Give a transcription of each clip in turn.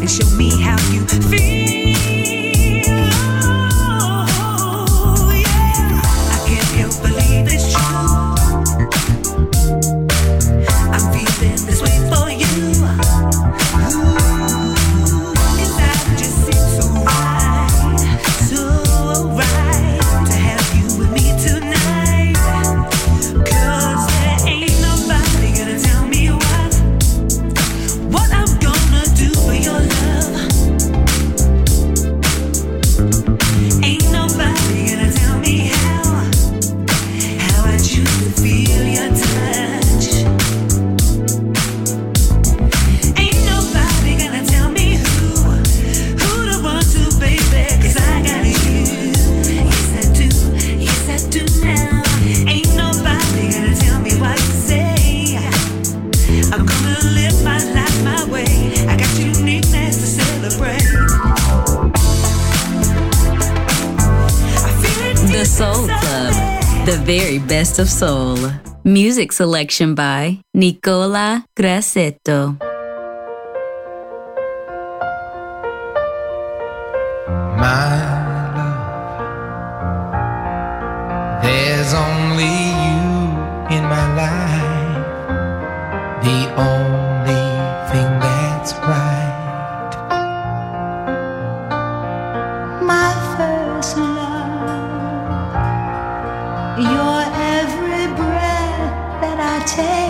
and show me how you Feel. selection by Nicola Grassetto. My love, there's only you in my life, the only take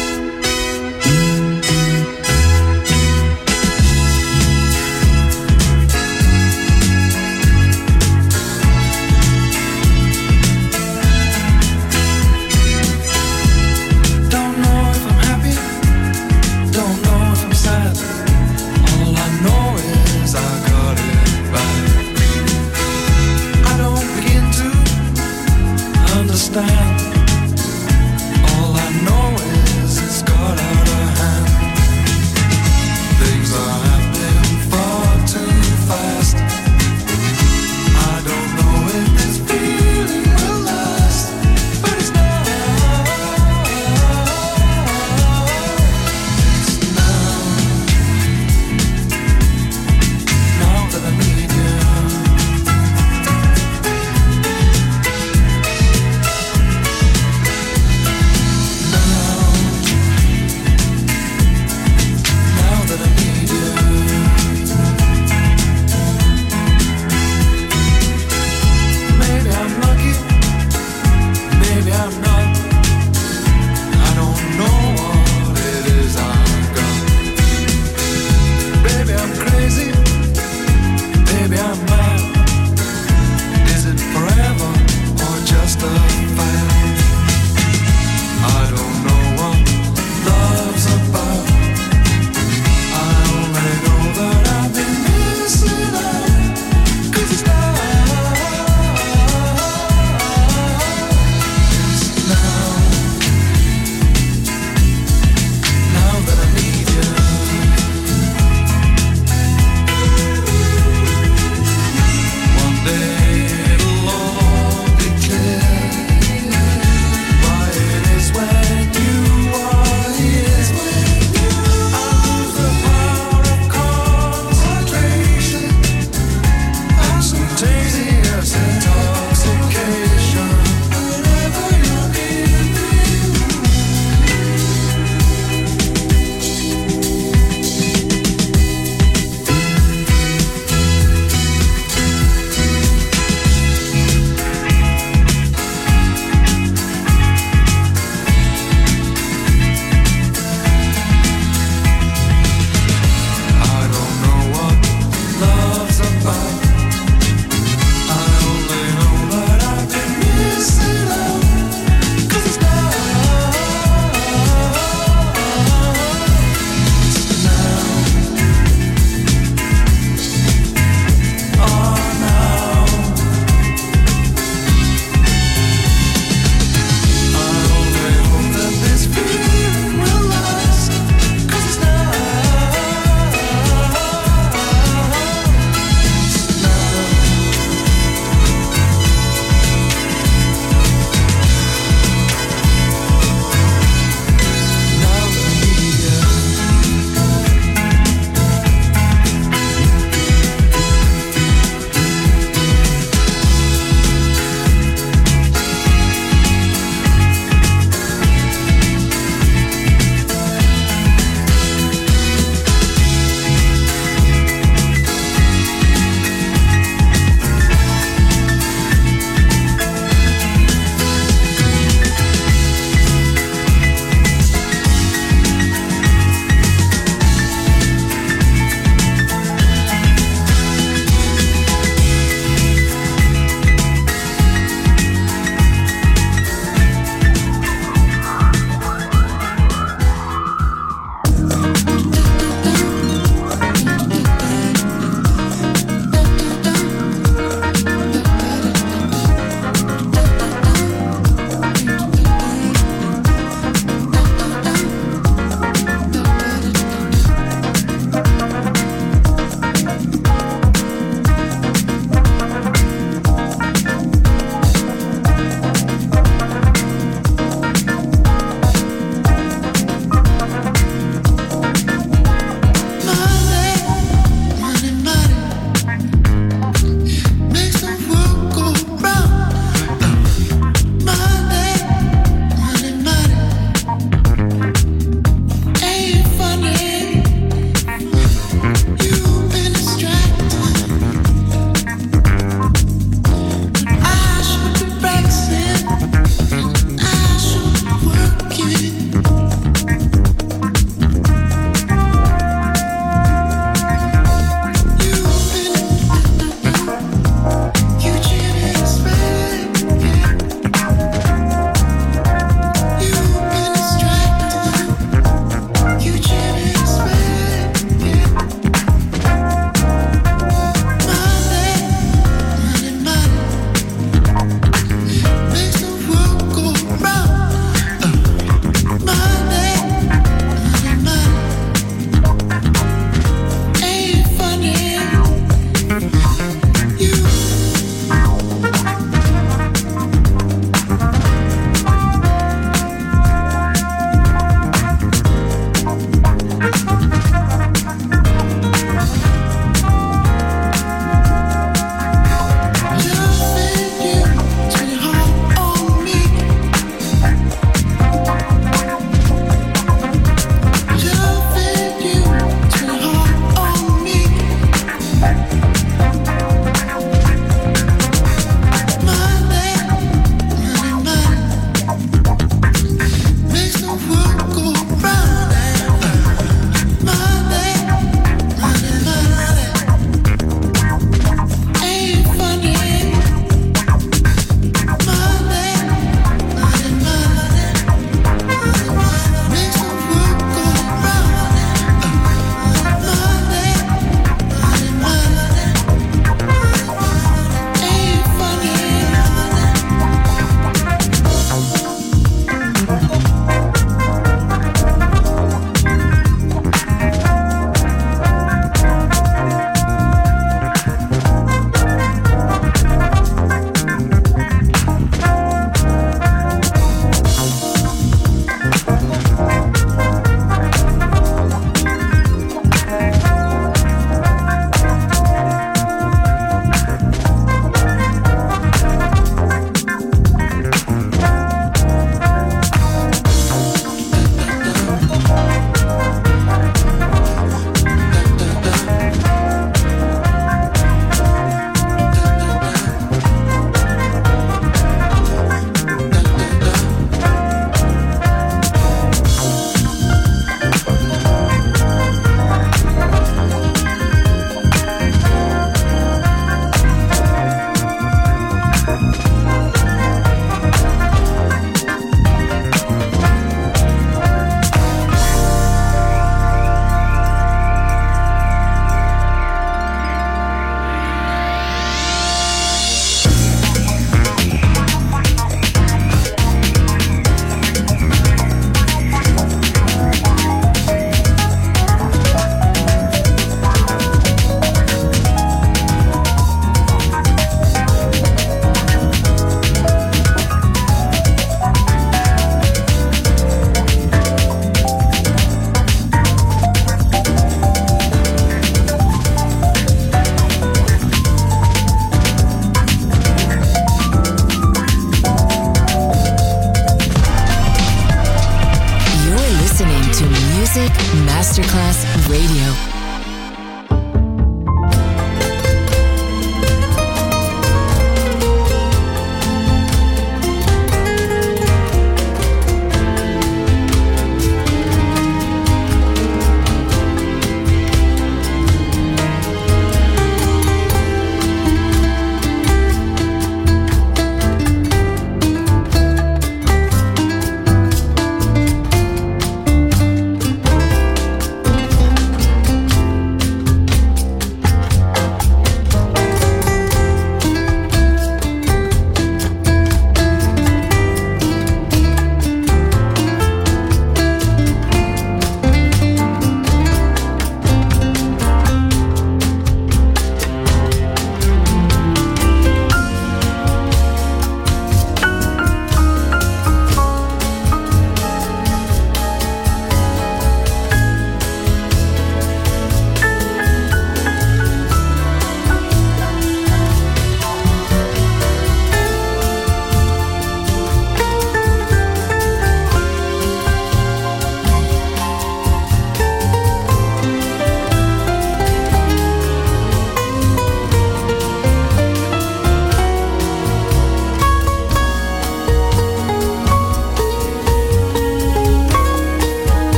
baby, I'm not.